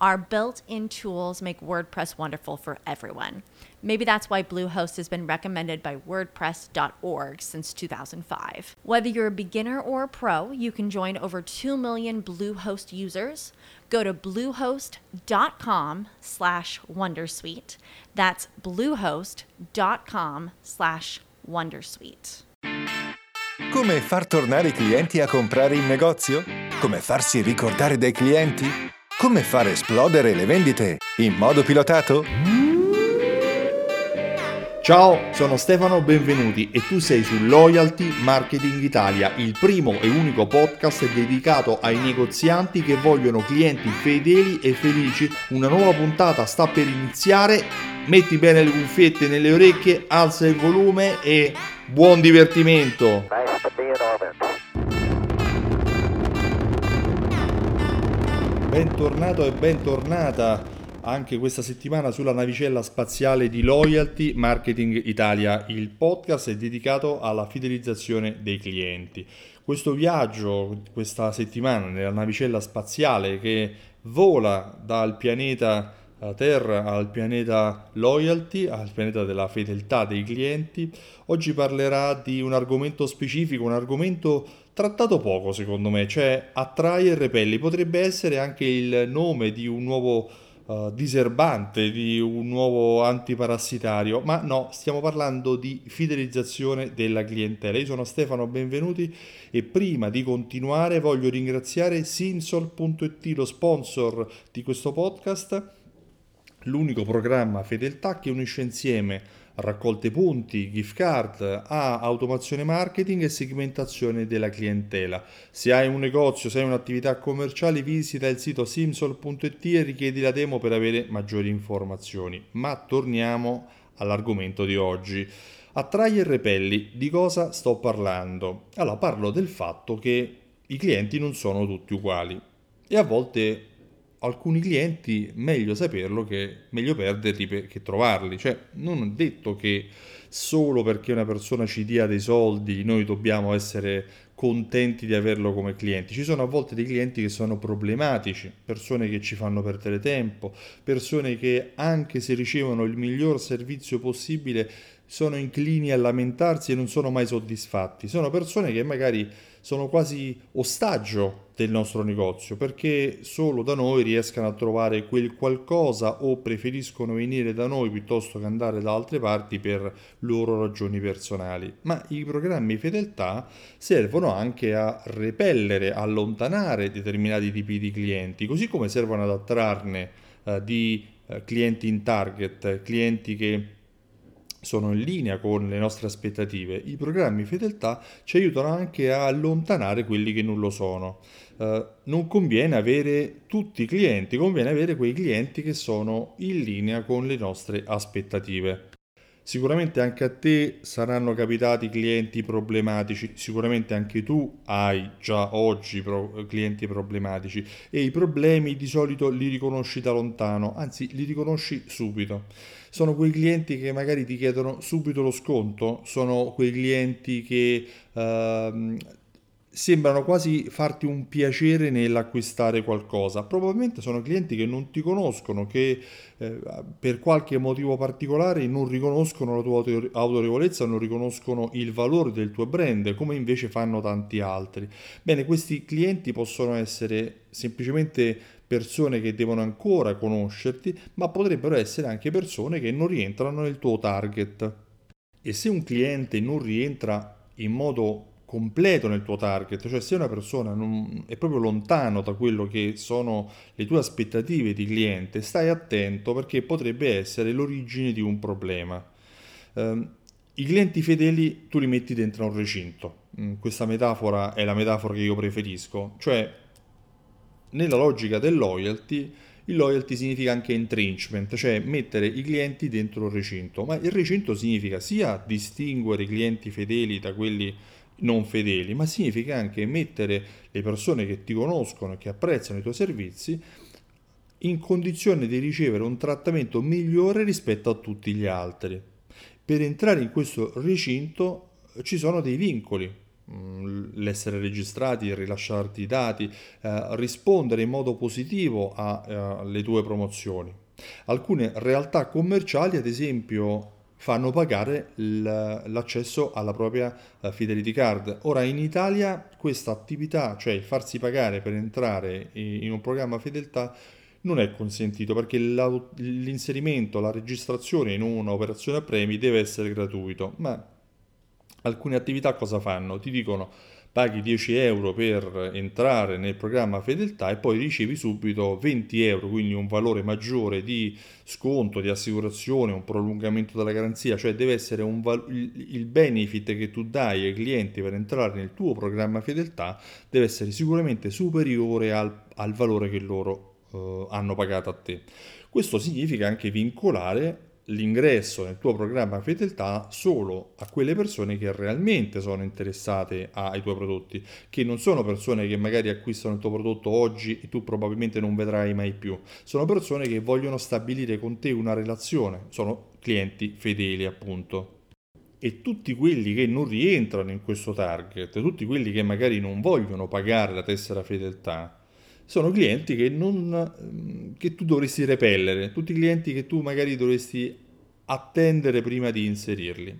Our built in tools make WordPress wonderful for everyone. Maybe that's why Bluehost has been recommended by WordPress.org since 2005. Whether you're a beginner or a pro, you can join over 2 million Bluehost users. Go to bluehost.com slash Wondersuite. That's bluehost.com slash Wondersuite. Come far tornare i clienti a comprare in negozio? Come farsi ricordare dai clienti? Come far esplodere le vendite in modo pilotato? Ciao, sono Stefano, benvenuti e tu sei su Loyalty Marketing Italia, il primo e unico podcast dedicato ai negozianti che vogliono clienti fedeli e felici. Una nuova puntata sta per iniziare, metti bene le cuffiette nelle orecchie, alza il volume e buon divertimento! Bentornato e bentornata anche questa settimana sulla navicella spaziale di Loyalty Marketing Italia. Il podcast è dedicato alla fidelizzazione dei clienti. Questo viaggio questa settimana nella navicella spaziale che vola dal pianeta Terra al pianeta Loyalty, al pianeta della fedeltà dei clienti, oggi parlerà di un argomento specifico, un argomento trattato poco secondo me, cioè attrai e repelli. Potrebbe essere anche il nome di un nuovo uh, diserbante, di un nuovo antiparassitario, ma no, stiamo parlando di fidelizzazione della clientela. Io sono Stefano, benvenuti e prima di continuare voglio ringraziare Sinsol.it, lo sponsor di questo podcast, l'unico programma fedeltà che unisce insieme raccolte punti, gift card, a automazione marketing e segmentazione della clientela. Se hai un negozio, se hai un'attività commerciale, visita il sito simsol.it e richiedi la demo per avere maggiori informazioni. Ma torniamo all'argomento di oggi. Attrai e repelli, di cosa sto parlando? Allora, parlo del fatto che i clienti non sono tutti uguali e a volte alcuni clienti meglio saperlo che meglio perderli che trovarli. Cioè, non è detto che solo perché una persona ci dia dei soldi noi dobbiamo essere contenti di averlo come clienti. Ci sono a volte dei clienti che sono problematici, persone che ci fanno perdere tempo, persone che anche se ricevono il miglior servizio possibile sono inclini a lamentarsi e non sono mai soddisfatti. Sono persone che magari sono quasi ostaggio del nostro negozio perché solo da noi riescano a trovare quel qualcosa o preferiscono venire da noi piuttosto che andare da altre parti per loro ragioni personali. Ma i programmi fedeltà servono anche a repellere, allontanare determinati tipi di clienti, così come servono ad attrarne eh, di eh, clienti in target, clienti che sono in linea con le nostre aspettative, i programmi fedeltà ci aiutano anche a allontanare quelli che non lo sono. Uh, non conviene avere tutti i clienti, conviene avere quei clienti che sono in linea con le nostre aspettative. Sicuramente anche a te saranno capitati clienti problematici, sicuramente anche tu hai già oggi pro- clienti problematici e i problemi di solito li riconosci da lontano, anzi li riconosci subito. Sono quei clienti che magari ti chiedono subito lo sconto, sono quei clienti che uh, sembrano quasi farti un piacere nell'acquistare qualcosa. Probabilmente sono clienti che non ti conoscono, che eh, per qualche motivo particolare non riconoscono la tua autorevolezza, non riconoscono il valore del tuo brand, come invece fanno tanti altri. Bene, questi clienti possono essere semplicemente persone che devono ancora conoscerti, ma potrebbero essere anche persone che non rientrano nel tuo target. E se un cliente non rientra in modo completo nel tuo target, cioè se una persona non, è proprio lontano da quello che sono le tue aspettative di cliente, stai attento perché potrebbe essere l'origine di un problema. Um, I clienti fedeli tu li metti dentro un recinto, mm, questa metafora è la metafora che io preferisco, cioè nella logica del loyalty il loyalty significa anche entrenchment, cioè mettere i clienti dentro il recinto, ma il recinto significa sia distinguere i clienti fedeli da quelli non fedeli, ma significa anche mettere le persone che ti conoscono e che apprezzano i tuoi servizi in condizione di ricevere un trattamento migliore rispetto a tutti gli altri. Per entrare in questo recinto ci sono dei vincoli, mm, l'essere registrati, rilasciarti i dati, eh, rispondere in modo positivo alle tue promozioni. Alcune realtà commerciali, ad esempio, fanno pagare l'accesso alla propria eh, Fidelity Card. Ora in Italia questa attività, cioè il farsi pagare per entrare in un programma fedeltà, non è consentito perché l'inserimento, la registrazione in un'operazione a premi deve essere gratuito, ma alcune attività cosa fanno? Ti dicono paghi 10 euro per entrare nel programma fedeltà e poi ricevi subito 20 euro, quindi un valore maggiore di sconto, di assicurazione, un prolungamento della garanzia, cioè deve essere val- il benefit che tu dai ai clienti per entrare nel tuo programma fedeltà deve essere sicuramente superiore al, al valore che loro eh, hanno pagato a te. Questo significa anche vincolare l'ingresso nel tuo programma fedeltà solo a quelle persone che realmente sono interessate ai tuoi prodotti, che non sono persone che magari acquistano il tuo prodotto oggi e tu probabilmente non vedrai mai più, sono persone che vogliono stabilire con te una relazione, sono clienti fedeli appunto. E tutti quelli che non rientrano in questo target, tutti quelli che magari non vogliono pagare la tessera fedeltà, sono clienti che, non, che tu dovresti repellere, tutti i clienti che tu magari dovresti attendere prima di inserirli.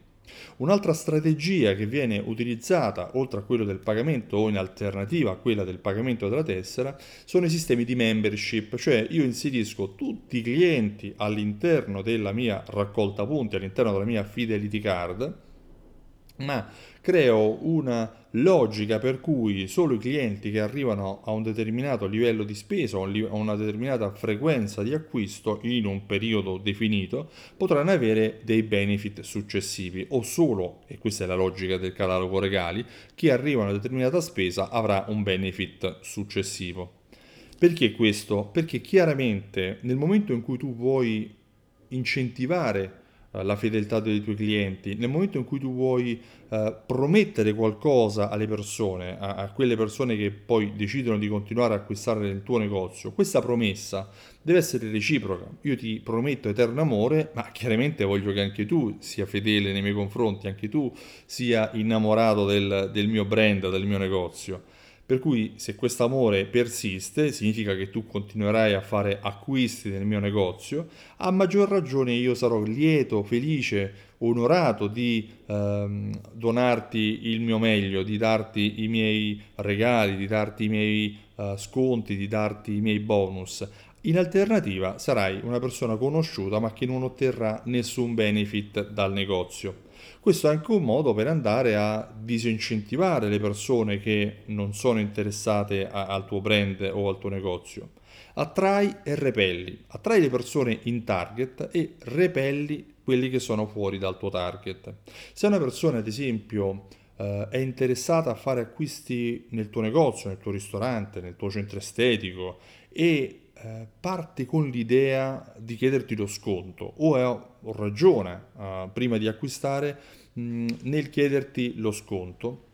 Un'altra strategia che viene utilizzata, oltre a quello del pagamento o in alternativa a quella del pagamento della tessera, sono i sistemi di membership, cioè io inserisco tutti i clienti all'interno della mia raccolta punti, all'interno della mia fidelity card, ma creo una logica per cui solo i clienti che arrivano a un determinato livello di spesa o a una determinata frequenza di acquisto in un periodo definito potranno avere dei benefit successivi o solo, e questa è la logica del catalogo regali, chi arriva a una determinata spesa avrà un benefit successivo. Perché questo? Perché chiaramente nel momento in cui tu vuoi incentivare la fedeltà dei tuoi clienti, nel momento in cui tu vuoi uh, promettere qualcosa alle persone, a, a, quelle persone che poi decidono di continuare a acquistare nel tuo negozio, questa promessa deve essere reciproca. Io ti prometto eterno amore, ma chiaramente voglio che anche tu sia fedele nei miei confronti, anche tu sia innamorato del, del mio brand, del mio negozio. Per cui se questo amore persiste, significa che tu continuerai a fare acquisti nel mio negozio, a maggior ragione io sarò lieto, felice, onorato di ehm, donarti il mio meglio, di darti i miei regali, di darti i miei eh, sconti, di darti i miei bonus. In alternativa sarai una persona conosciuta ma che non otterrà nessun benefit dal negozio. Questo è anche un modo per andare a disincentivare le persone che non sono interessate a, al tuo brand o al tuo negozio. Attrai e repelli. Attrai le persone in target e repelli quelli che sono fuori dal tuo target. Se una persona, ad esempio, Uh, è interessata a fare acquisti nel tuo negozio, nel tuo ristorante, nel tuo centro estetico e uh, parte con l'idea di chiederti lo sconto o, è, o ragiona uh, prima di acquistare mh, nel chiederti lo sconto,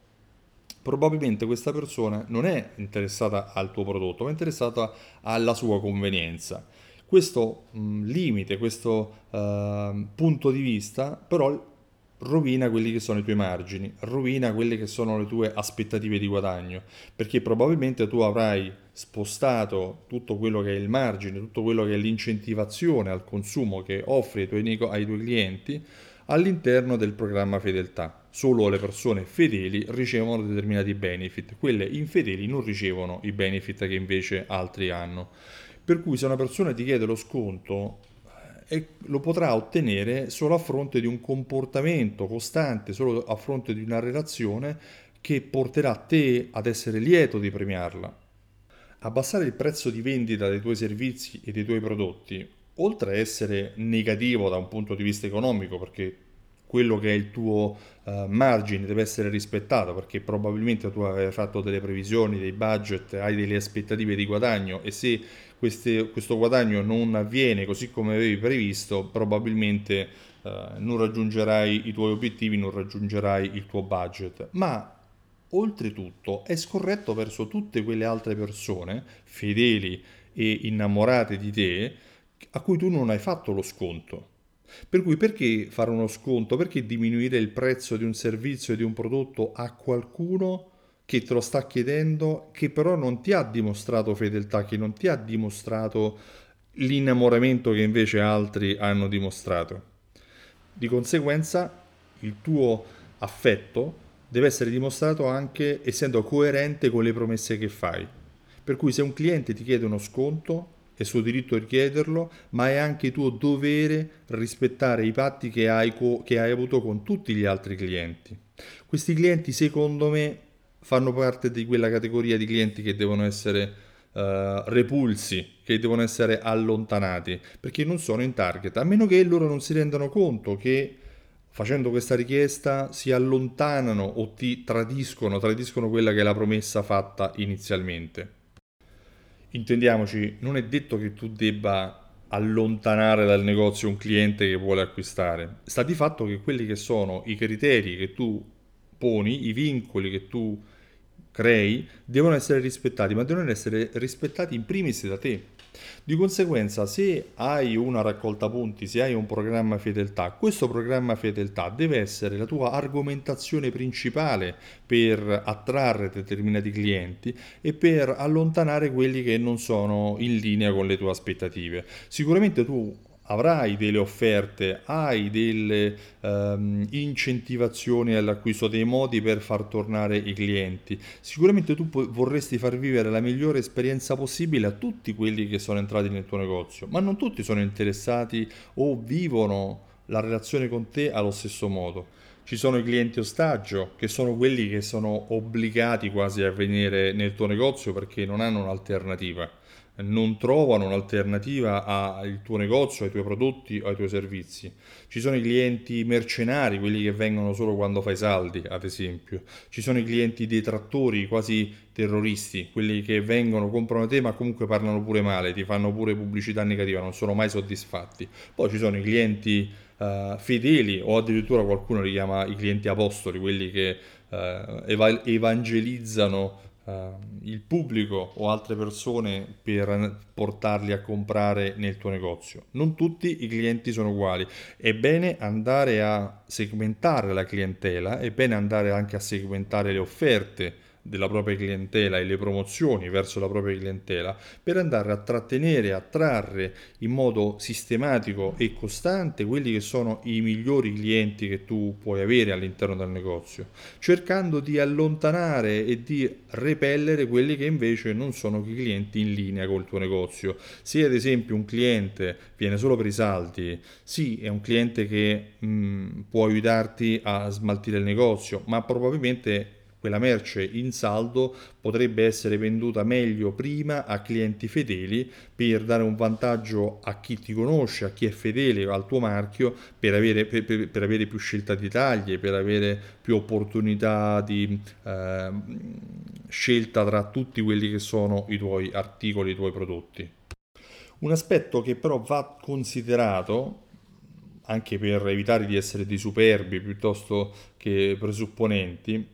probabilmente questa persona non è interessata al tuo prodotto, ma è interessata alla sua convenienza. Questo mh, limite, questo uh, punto di vista, però rovina quelli che sono i tuoi margini, rovina quelle che sono le tue aspettative di guadagno, perché probabilmente tu avrai spostato tutto quello che è il margine, tutto quello che è l'incentivazione al consumo che offri ai tuoi, ai tuoi clienti all'interno del programma fedeltà. Solo le persone fedeli ricevono determinati benefit, quelle infedeli non ricevono i benefit che invece altri hanno. Per cui se una persona ti chiede lo sconto eh, lo potrà ottenere solo a fronte di un comportamento costante, solo a fronte di una relazione che porterà te ad essere lieto di premiarla. Abbassare il prezzo di vendita dei tuoi servizi e dei tuoi prodotti, oltre a essere negativo da un punto di vista economico, perché quello che è il tuo uh, margine deve essere rispettato perché probabilmente tu hai fatto delle previsioni, dei budget, hai delle aspettative di guadagno e se queste, questo guadagno non avviene così come avevi previsto, probabilmente uh, non raggiungerai i tuoi obiettivi, non raggiungerai il tuo budget. Ma oltretutto è scorretto verso tutte quelle altre persone fedeli e innamorate di te a cui tu non hai fatto lo sconto per cui perché fare uno sconto? Perché diminuire il prezzo di un servizio, di un prodotto a qualcuno che te lo sta chiedendo, che però non ti ha dimostrato fedeltà, che non ti ha dimostrato l'innamoramento che invece altri hanno dimostrato? Di conseguenza il tuo affetto deve essere dimostrato anche essendo coerente con le promesse che fai. Per cui se un cliente ti chiede uno sconto, è suo diritto richiederlo, ma è anche tuo dovere rispettare i patti che hai, co- che hai avuto con tutti gli altri clienti. Questi clienti, secondo me, fanno parte di quella categoria di clienti che devono essere Uh, repulsi, che devono essere allontanati, perché non sono in target, a meno che loro non si rendano conto che facendo questa richiesta si allontanano o ti tradiscono, tradiscono quella che è la promessa fatta inizialmente intendiamoci, non è detto che tu debba allontanare dal negozio un cliente che vuole acquistare. Sta di fatto che quelli che sono i criteri che tu poni, i vincoli che tu crei, devono essere rispettati, ma devono essere rispettati in primis da te. Di conseguenza, se hai una raccolta punti, se hai un programma fedeltà, questo programma fedeltà deve essere la tua argomentazione principale per attrarre determinati clienti e per allontanare quelli che non sono in linea con le tue aspettative. Sicuramente tu avrai delle offerte, hai delle um, incentivazioni all'acquisto, dei modi per far tornare i clienti. Sicuramente tu vorresti far vivere la migliore esperienza possibile a tutti quelli che sono entrati nel tuo negozio, ma non tutti sono interessati o vivono la relazione con te allo stesso modo. Ci sono i clienti ostaggio, che sono quelli che sono obbligati quasi a venire nel tuo negozio perché non hanno un'alternativa non trovano un'alternativa al tuo negozio, ai tuoi prodotti o ai tuoi servizi. Ci sono i clienti mercenari, quelli che vengono solo quando fai saldi, ad esempio. Ci sono i clienti detrattori, quasi terroristi, quelli che vengono, comprano te ma comunque parlano pure male, ti fanno pure pubblicità negativa, non sono mai soddisfatti. Poi ci sono i clienti uh, fedeli o addirittura qualcuno li chiama i clienti apostoli, quelli che uh, evangelizzano uh, il pubblico o altre persone per portarli a comprare nel tuo negozio. Non tutti i clienti sono uguali. È bene andare a segmentare la clientela, è bene andare anche a segmentare le offerte della propria clientela e le promozioni verso la propria clientela per andare a trattenere, a trarre in modo sistematico e costante quelli che sono i migliori clienti che tu puoi avere all'interno del negozio, cercando di allontanare e di repellere quelli che invece non sono clienti in linea col tuo negozio. Se ad esempio un cliente viene solo per i saldi, sì, è un cliente che mh, può aiutarti a smaltire il negozio, ma probabilmente quella merce in saldo potrebbe essere venduta meglio prima a clienti fedeli per dare un vantaggio a chi ti conosce, a chi è fedele al tuo marchio, per avere, per, per avere più scelta di taglie, per avere più opportunità di eh, scelta tra tutti quelli che sono i tuoi articoli, i tuoi prodotti. Un aspetto che però va considerato anche per evitare di essere di superbi piuttosto che presupponenti,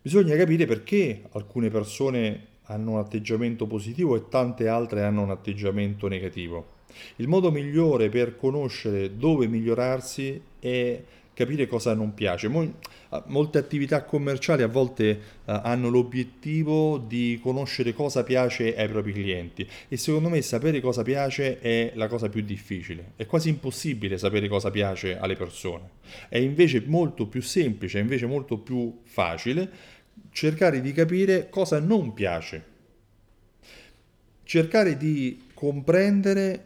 Bisogna capire perché alcune persone hanno un atteggiamento positivo e tante altre hanno un atteggiamento negativo. Il modo migliore per conoscere dove migliorarsi è capire cosa non piace. Molte attività commerciali a volte uh, hanno l'obiettivo di conoscere cosa piace ai propri clienti e secondo me sapere cosa piace è la cosa più difficile. È quasi impossibile sapere cosa piace alle persone. È invece molto più semplice, è invece molto più facile cercare di capire cosa non piace, cercare di comprendere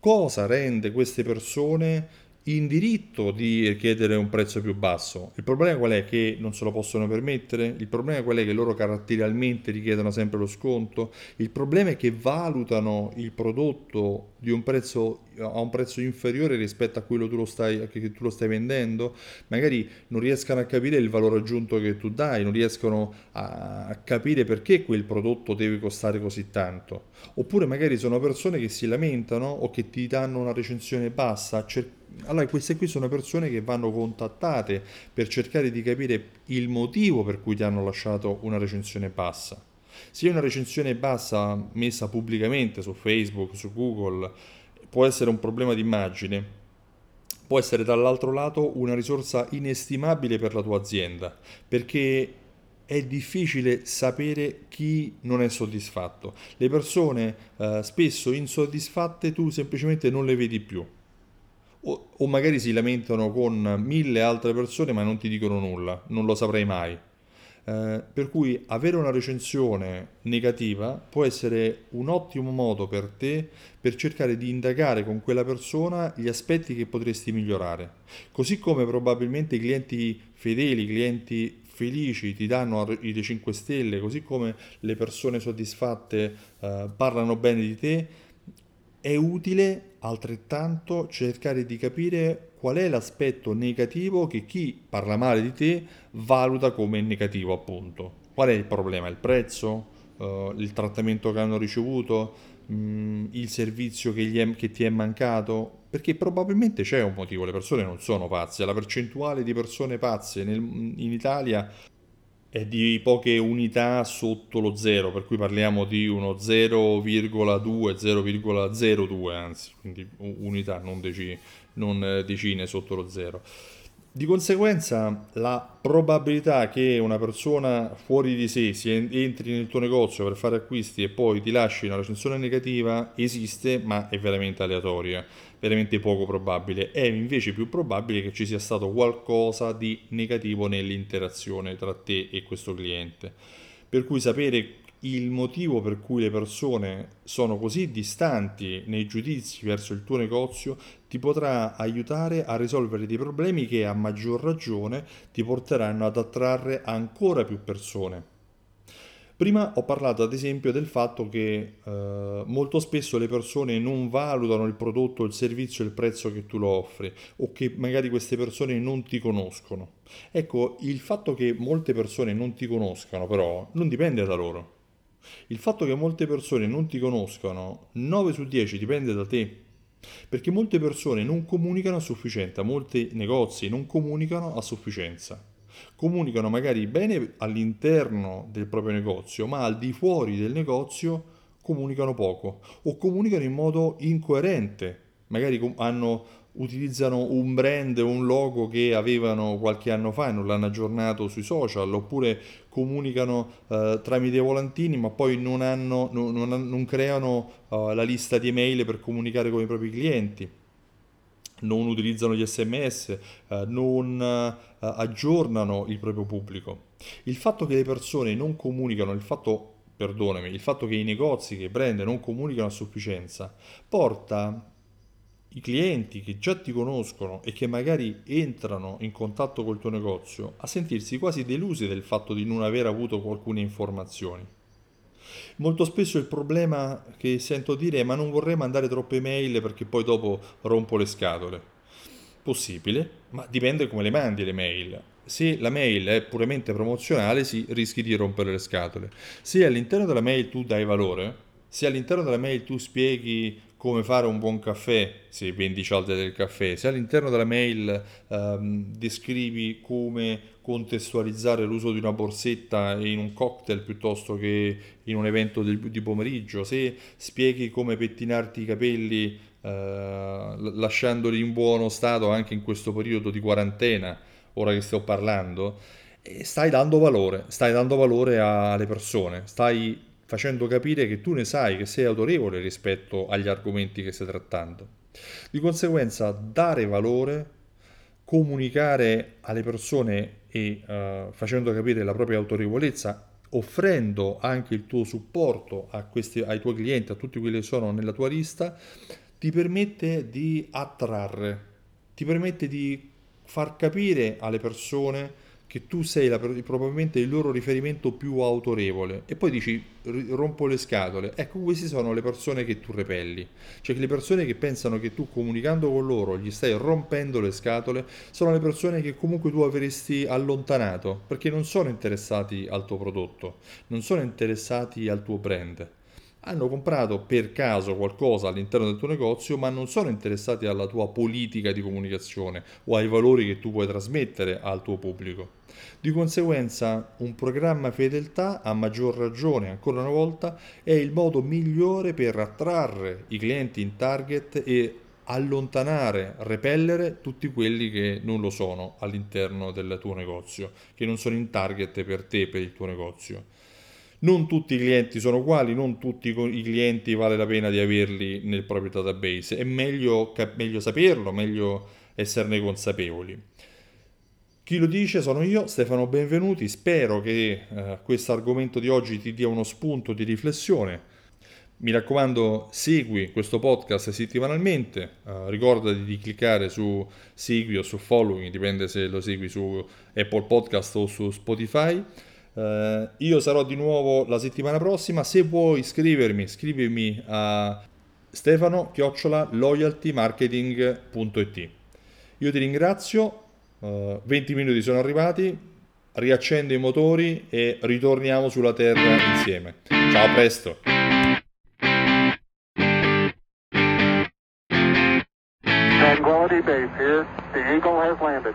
cosa rende queste persone in diritto di chiedere un prezzo più basso. Il problema qual è? Che non se lo possono permettere? Il problema qual è? Che loro caratterialmente richiedono sempre lo sconto? Il problema è che valutano il prodotto un prezzo, a un prezzo inferiore rispetto a quello tu lo stai, che tu lo stai vendendo? Magari non riescono a capire il valore aggiunto che tu dai, non riescono a capire perché quel prodotto deve costare così tanto. Oppure magari sono persone che si lamentano o che ti danno una recensione bassa, cercando allora queste qui sono persone che vanno contattate per cercare di capire il motivo per cui ti hanno lasciato una recensione bassa. Se è una recensione bassa messa pubblicamente su Facebook, su Google, può essere un problema di immagine, può essere dall'altro lato una risorsa inestimabile per la tua azienda, perché è difficile sapere chi non è soddisfatto. Le persone eh, spesso insoddisfatte tu semplicemente non le vedi più o, o magari si lamentano con mille altre persone ma non ti dicono nulla, non lo saprai mai. Eh, per cui avere una recensione negativa può essere un ottimo modo per te per cercare di indagare con quella persona gli aspetti che potresti migliorare. Così come probabilmente i clienti fedeli, i clienti felici ti danno i 5 stelle, così come le persone soddisfatte eh, parlano bene di te, è utile altrettanto cercare di capire qual è l'aspetto negativo che chi parla male di te valuta come negativo, appunto. Qual è il problema? Il prezzo? Uh, il trattamento che hanno ricevuto? Mm, il servizio che, è, che ti è mancato? Perché probabilmente c'è un motivo, le persone non sono pazze, la percentuale di persone pazze nel, in Italia è di poche unità sotto lo 0, per cui parliamo di uno 0,2, 0,02 anzi, quindi unità, non, dec- non decine sotto lo 0. Di conseguenza la probabilità che una persona fuori di sé si entri nel tuo negozio per fare acquisti e poi ti lasci una recensione negativa esiste, ma è veramente aleatoria veramente poco probabile. È invece più probabile che ci sia stato qualcosa di negativo nell'interazione tra te e questo cliente. Per cui sapere il motivo per cui le persone sono così distanti nei giudizi verso il tuo negozio ti potrà aiutare a risolvere dei problemi che a maggior ragione ti porteranno ad attrarre ancora più persone. Prima ho parlato ad esempio del fatto che eh, molto spesso le persone non valutano il prodotto, il servizio, il prezzo che tu lo offri o che magari queste persone non ti conoscono. Ecco, il fatto che molte persone non ti conoscano però non dipende da loro. Il fatto che molte persone non ti conoscano, 9 su 10 dipende da te. Perché molte persone non comunicano a sufficienza, molti negozi non comunicano a sufficienza comunicano magari bene all'interno del proprio negozio, ma al di fuori del negozio comunicano poco o comunicano in modo incoerente. Magari hanno, utilizzano un brand, un logo che avevano qualche anno fa e non l'hanno aggiornato sui social, oppure comunicano eh, tramite volantini ma poi non, hanno, non, non, non creano uh, la lista di email per comunicare con i propri clienti non utilizzano gli sms, eh, non eh, aggiornano il proprio pubblico. Il fatto che le persone non comunicano, il fatto, perdonami, il fatto che i negozi, che i brand non comunicano a sufficienza, porta i clienti che già ti conoscono e che magari entrano in contatto col tuo negozio a sentirsi quasi delusi del fatto di non aver avuto alcune informazioni. Molto spesso il problema che sento dire è ma non vorrei mandare troppe mail perché poi dopo rompo le scatole. Possibile, ma dipende come le mandi le mail. Se la mail è puramente promozionale, sì, rischi di rompere le scatole. Se all'interno della mail tu dai valore, se all'interno della mail tu spieghi come fare un buon caffè, se vendi cialde del caffè, se all'interno della mail ehm, descrivi come contestualizzare l'uso di una borsetta in un cocktail piuttosto che in un evento del, di pomeriggio, se spieghi come pettinarti i capelli eh, lasciandoli in buono stato anche in questo periodo di quarantena, ora che sto parlando, eh, stai dando valore, stai dando valore alle persone, stai facendo capire che tu ne sai, che sei autorevole rispetto agli argomenti che stai trattando. Di conseguenza, dare valore, comunicare alle persone e uh, facendo capire la propria autorevolezza, offrendo anche il tuo supporto questi, ai tuoi clienti, a tutti quelli che sono nella tua lista, ti permette di attrarre ti permette di far capire alle persone che tu sei la, probabilmente il loro riferimento più autorevole e poi dici rompo le scatole. Ecco, queste sono le persone che tu repelli. Cioè le persone che pensano che tu comunicando con loro gli stai rompendo le scatole sono le persone che comunque tu avresti allontanato perché non sono interessati al tuo prodotto, non sono interessati al tuo brand hanno comprato per caso qualcosa all'interno del tuo negozio, ma non sono interessati alla tua politica di comunicazione o ai valori che tu puoi trasmettere al tuo pubblico. Di conseguenza, un programma fedeltà, a maggior ragione, ancora una volta, è il modo migliore per attrarre i clienti in target e allontanare, repellere tutti quelli che non lo sono all'interno del tuo negozio, che non sono in target per te, per il tuo negozio. Non tutti i clienti sono uguali, non tutti i clienti vale la pena di averli nel proprio database, è meglio, meglio saperlo, meglio esserne consapevoli. Chi lo dice sono io, Stefano Benvenuti, spero che eh, questo argomento di oggi ti dia uno spunto di riflessione. Mi raccomando, segui questo podcast settimanalmente, uh, ricordati di cliccare su segui o su following, dipende se lo segui su Apple Podcast o su Spotify. Uh, io sarò di nuovo la settimana prossima. Se vuoi scrivermi, scrivimi a stefano loyaltymarketing.it. Io ti ringrazio, uh, 20 minuti sono arrivati, riaccendo i motori e ritorniamo sulla Terra insieme. Ciao, a presto! Tranquility Base here. The Eagle has landed.